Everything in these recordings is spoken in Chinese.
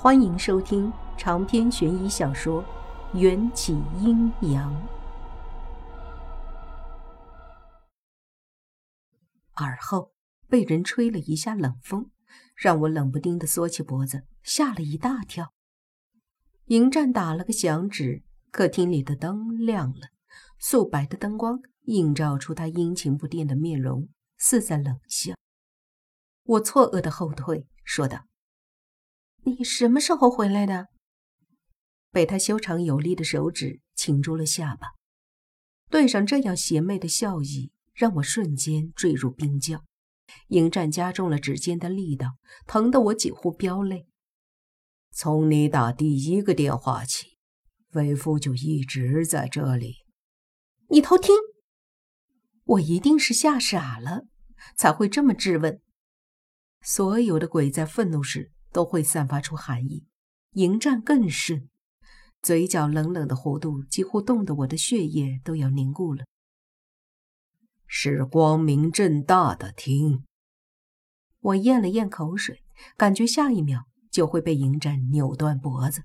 欢迎收听长篇悬疑小说《缘起阴阳》。耳后被人吹了一下冷风，让我冷不丁的缩起脖子，吓了一大跳。迎战打了个响指，客厅里的灯亮了，素白的灯光映照出他阴晴不定的面容，似在冷笑。我错愕的后退，说道。你什么时候回来的？被他修长有力的手指擒住了下巴，对上这样邪魅的笑意，让我瞬间坠入冰窖。迎战加重了指尖的力道，疼得我几乎飙泪。从你打第一个电话起，为夫就一直在这里。你偷听？我一定是吓傻了，才会这么质问。所有的鬼在愤怒时。都会散发出寒意，迎战更是，嘴角冷冷的弧度几乎冻得我的血液都要凝固了。是光明正大的听。我咽了咽口水，感觉下一秒就会被迎战扭断脖子，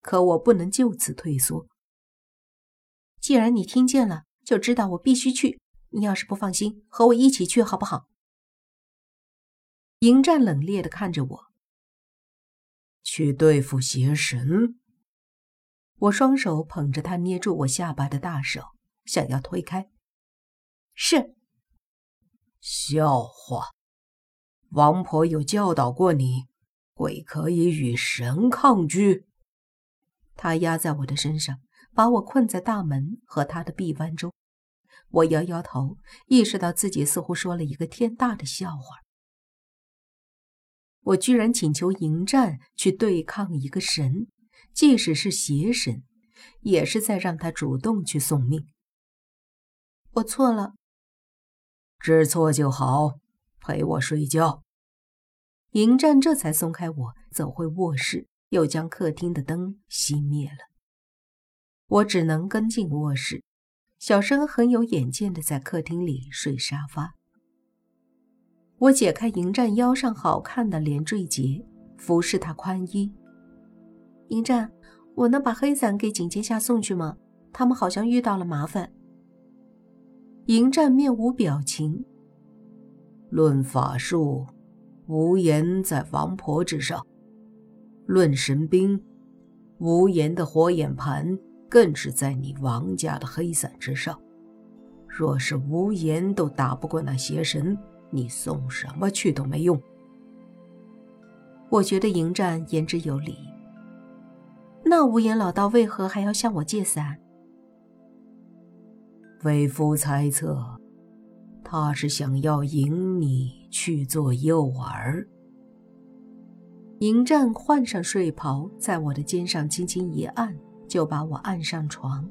可我不能就此退缩。既然你听见了，就知道我必须去。你要是不放心，和我一起去好不好？迎战冷冽的看着我。去对付邪神。我双手捧着他捏住我下巴的大手，想要推开。是。笑话！王婆有教导过你，鬼可以与神抗拒。他压在我的身上，把我困在大门和他的臂弯中。我摇摇头，意识到自己似乎说了一个天大的笑话。我居然请求迎战去对抗一个神，即使是邪神，也是在让他主动去送命。我错了，知错就好，陪我睡觉。迎战这才松开我，走回卧室，又将客厅的灯熄灭了。我只能跟进卧室，小生很有眼见的在客厅里睡沙发。我解开迎战腰上好看的连缀结，服侍他宽衣。迎战，我能把黑伞给景阶下送去吗？他们好像遇到了麻烦。迎战面无表情。论法术，无言在王婆之上；论神兵，无言的火眼盘更是在你王家的黑伞之上。若是无言都打不过那邪神。你送什么去都没用。我觉得迎战言之有理。那无言老道为何还要向我借伞？为夫猜测，他是想要引你去做诱饵。迎战换上睡袍，在我的肩上轻轻一按，就把我按上床。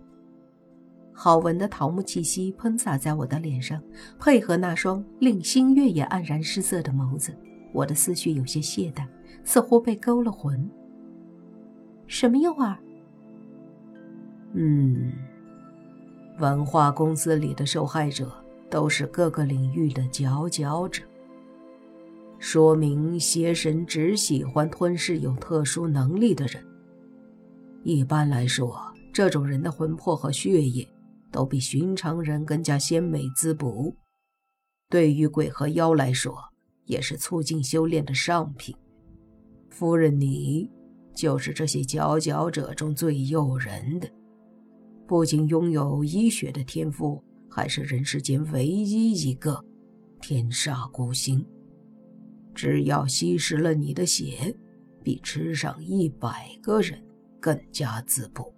好闻的桃木气息喷洒在我的脸上，配合那双令星月也黯然失色的眸子，我的思绪有些懈怠，似乎被勾了魂。什么诱饵？嗯，文化公司里的受害者都是各个领域的佼佼者，说明邪神只喜欢吞噬有特殊能力的人。一般来说，这种人的魂魄和血液。都比寻常人更加鲜美滋补，对于鬼和妖来说，也是促进修炼的上品。夫人，你就是这些佼佼者中最诱人的，不仅拥有医学的天赋，还是人世间唯一一个天煞孤星。只要吸食了你的血，比吃上一百个人更加滋补。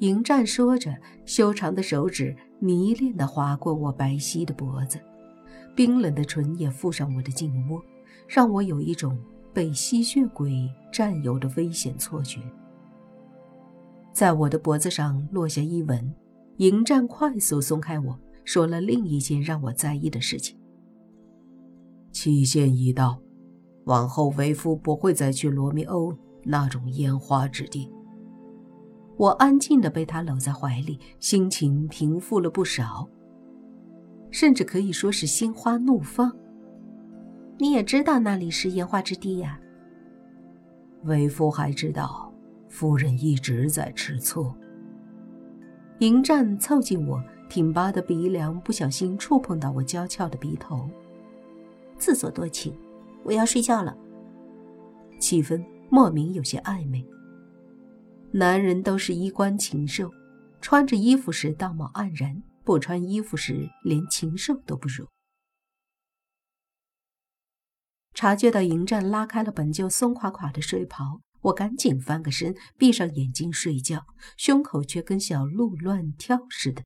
迎战说着，修长的手指迷恋地划过我白皙的脖子，冰冷的唇也附上我的颈窝，让我有一种被吸血鬼占有的危险错觉。在我的脖子上落下一吻，迎战快速松开我，说了另一件让我在意的事情：期限已到，往后为夫不会再去罗密欧那种烟花之地。我安静地被他搂在怀里，心情平复了不少，甚至可以说是心花怒放。你也知道那里是烟花之地呀？为夫还知道，夫人一直在吃醋。迎战凑近我，挺拔的鼻梁不小心触碰到我娇俏的鼻头，自作多情。我要睡觉了。气氛莫名有些暧昧。男人都是衣冠禽兽，穿着衣服时道貌岸然，不穿衣服时连禽兽都不如。察觉到迎战拉开了本就松垮垮的睡袍，我赶紧翻个身，闭上眼睛睡觉，胸口却跟小鹿乱跳似的。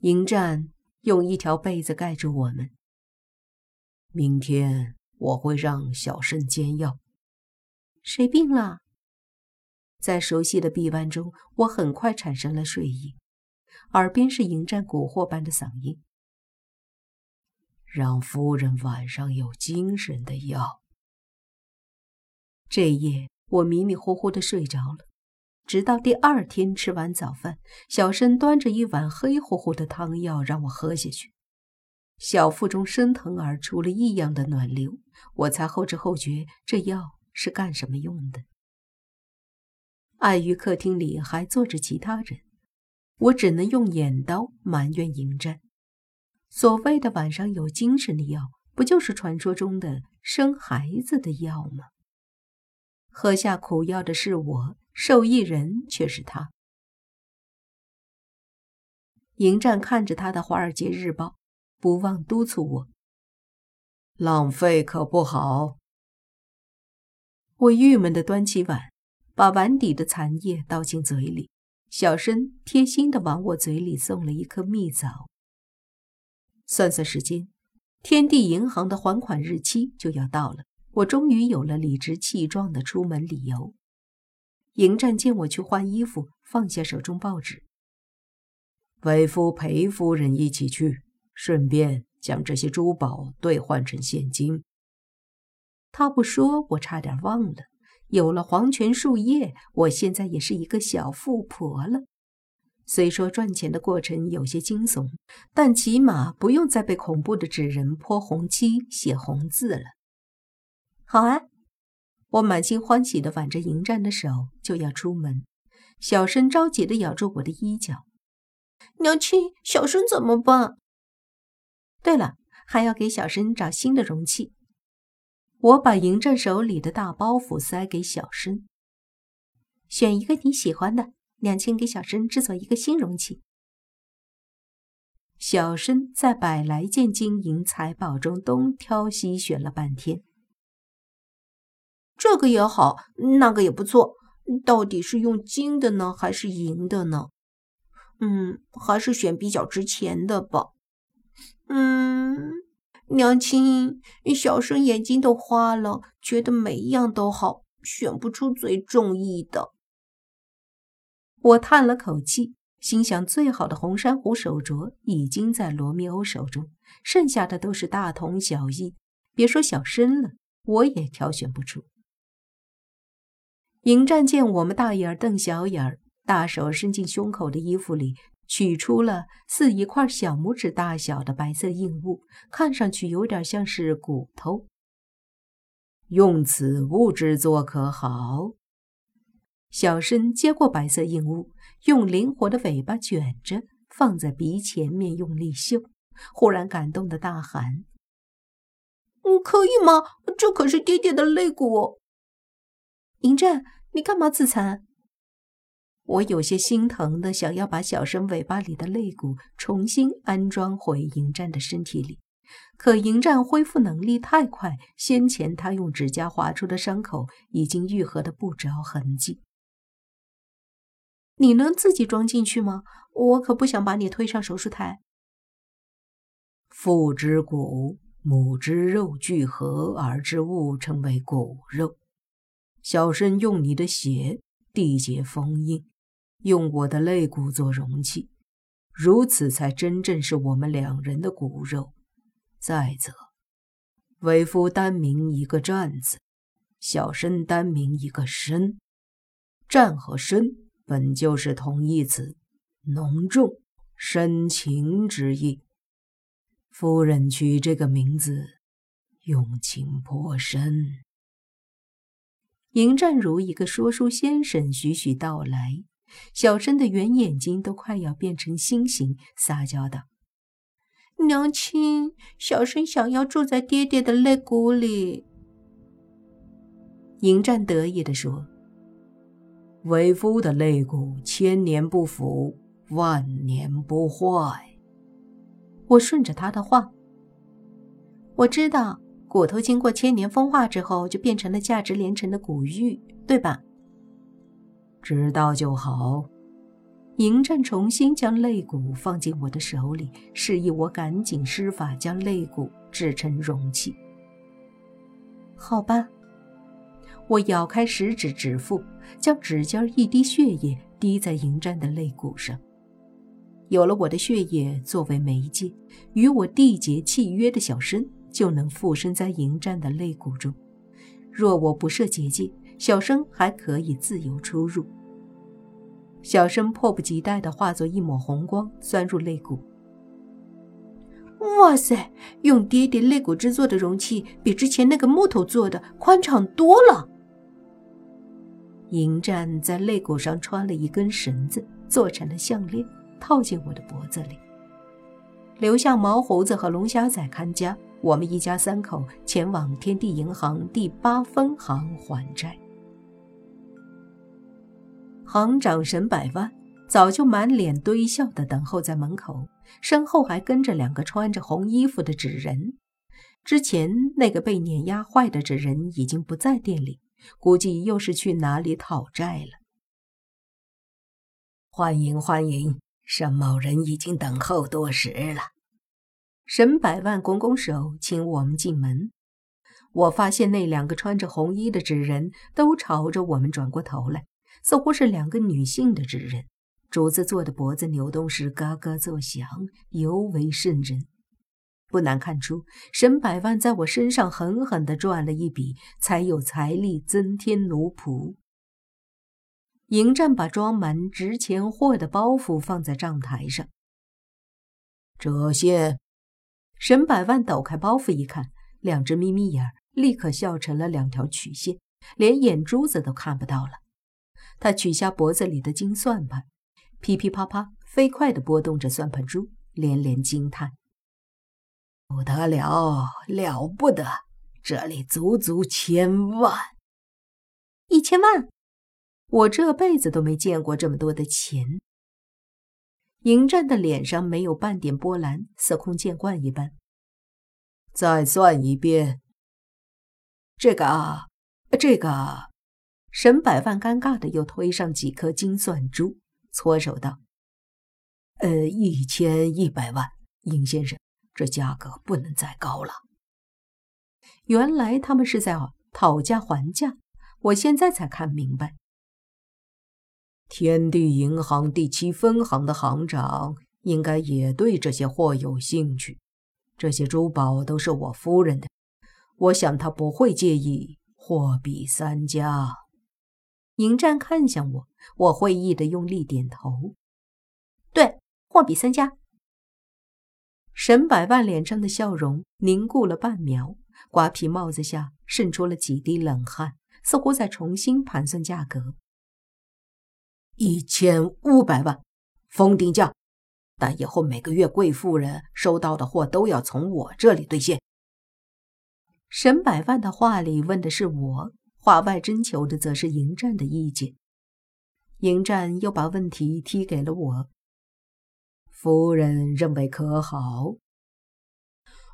迎战用一条被子盖住我们。明天我会让小生煎药。谁病了？在熟悉的臂弯中，我很快产生了睡意，耳边是迎战蛊惑般的嗓音。让夫人晚上有精神的药。这夜我迷迷糊糊的睡着了，直到第二天吃完早饭，小申端着一碗黑乎乎的汤药让我喝下去，小腹中升腾而出了异样的暖流，我才后知后觉这药是干什么用的。碍于客厅里还坐着其他人，我只能用眼刀埋怨迎战。所谓的晚上有精神的药，不就是传说中的生孩子的药吗？喝下苦药的是我，受益人却是他。迎战看着他的《华尔街日报》，不忘督促我：“浪费可不好。”我郁闷的端起碗，把碗底的残液倒进嘴里，小声贴心的往我嘴里送了一颗蜜枣。算算时间，天地银行的还款日期就要到了。我终于有了理直气壮的出门理由。迎战见我去换衣服，放下手中报纸。为夫陪夫人一起去，顺便将这些珠宝兑换成现金。他不说，我差点忘了。有了黄泉树叶，我现在也是一个小富婆了。虽说赚钱的过程有些惊悚，但起码不用再被恐怖的纸人泼红漆、写红字了。好啊！我满心欢喜地挽着迎战的手就要出门，小生着急地咬住我的衣角：“娘亲，小生怎么办？”对了，还要给小生找新的容器。我把迎战手里的大包袱塞给小申：“选一个你喜欢的。”两千给小申制作一个新容器。小申在百来件金银财宝中东挑西选了半天，这个也好，那个也不错，到底是用金的呢，还是银的呢？嗯，还是选比较值钱的吧。嗯，娘亲，小生眼睛都花了，觉得每一样都好，选不出最中意的。我叹了口气，心想：最好的红珊瑚手镯已经在罗密欧手中，剩下的都是大同小异。别说小生了，我也挑选不出。迎战见我们大眼瞪小眼，大手伸进胸口的衣服里，取出了似一块小拇指大小的白色硬物，看上去有点像是骨头。用此物制作可好？小申接过白色硬物，用灵活的尾巴卷着，放在鼻前面用力嗅，忽然感动的大喊：“嗯，可以吗？这可是爹爹的肋骨！”嬴政，你干嘛自残？我有些心疼的想要把小生尾巴里的肋骨重新安装回迎战的身体里，可迎战恢复能力太快，先前他用指甲划出的伤口已经愈合的不着痕迹。你能自己装进去吗？我可不想把你推上手术台。父之骨，母之肉聚合而之物，称为骨肉。小生用你的血缔结封印，用我的肋骨做容器，如此才真正是我们两人的骨肉。再则，为夫单名一个战字，小生单名一个身，战和身。本就是同义词，浓重、深情之意。夫人取这个名字，用情颇深。迎战如一个说书先生，徐徐道来，小生的圆眼睛都快要变成星星，撒娇道：“娘亲，小生想要住在爹爹的肋骨里。”迎战得意地说：“为夫的肋骨千年不腐，万年不坏。”我顺着他的话，我知道。骨头经过千年风化之后，就变成了价值连城的古玉，对吧？知道就好。嬴战重新将肋骨放进我的手里，示意我赶紧施法将肋骨制成容器。好吧，我咬开食指指腹，将指尖一滴血液滴在嬴战的肋骨上。有了我的血液作为媒介，与我缔结契约的小身。就能附身在迎战的肋骨中。若我不设结界，小生还可以自由出入。小生迫不及待地化作一抹红光，钻入肋骨。哇塞！用爹爹肋骨制作的容器，比之前那个木头做的宽敞多了。迎战在肋骨上穿了一根绳子，做成了项链，套进我的脖子里，留下毛胡子和龙虾仔看家。我们一家三口前往天地银行第八分行还债。行长沈百万早就满脸堆笑的等候在门口，身后还跟着两个穿着红衣服的纸人。之前那个被碾压坏的纸人已经不在店里，估计又是去哪里讨债了。欢迎欢迎，沈某人已经等候多时了。沈百万拱拱手，请我们进门。我发现那两个穿着红衣的纸人都朝着我们转过头来，似乎是两个女性的纸人。竹子做的脖子扭动时嘎嘎作响，尤为瘆人。不难看出，沈百万在我身上狠狠地赚了一笔，才有财力增添奴仆。迎战把装满值钱货的包袱放在账台上，这些。沈百万抖开包袱一看，两只眯眯眼立刻笑成了两条曲线，连眼珠子都看不到了。他取下脖子里的金算盘，噼噼啪啪飞快地拨动着算盘珠，连连惊叹：“不得了，了不得！这里足足千万，一千万！我这辈子都没见过这么多的钱。”迎战的脸上没有半点波澜，司空见惯一般。再算一遍。这个，这个，沈百万尴尬的又推上几颗金算珠，搓手道：“呃，一千一百万，尹先生，这价格不能再高了。”原来他们是在讨价还价，我现在才看明白。天地银行第七分行的行长应该也对这些货有兴趣。这些珠宝都是我夫人的，我想他不会介意货比三家。迎战看向我，我会意的用力点头。对，货比三家。沈百万脸上的笑容凝固了半秒，瓜皮帽子下渗出了几滴冷汗，似乎在重新盘算价格。一千五百万，封顶价。但以后每个月贵妇人收到的货都要从我这里兑现。沈百万的话里问的是我，话外征求的则是迎战的意见。迎战又把问题踢给了我。夫人认为可好？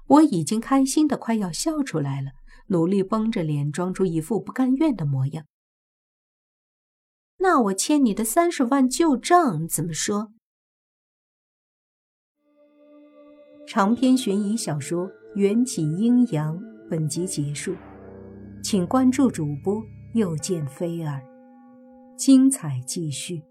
我已经开心的快要笑出来了，努力绷着脸，装出一副不甘愿的模样。那我欠你的三十万旧账怎么说？长篇悬疑小说《缘起阴阳》本集结束，请关注主播又见菲儿，精彩继续。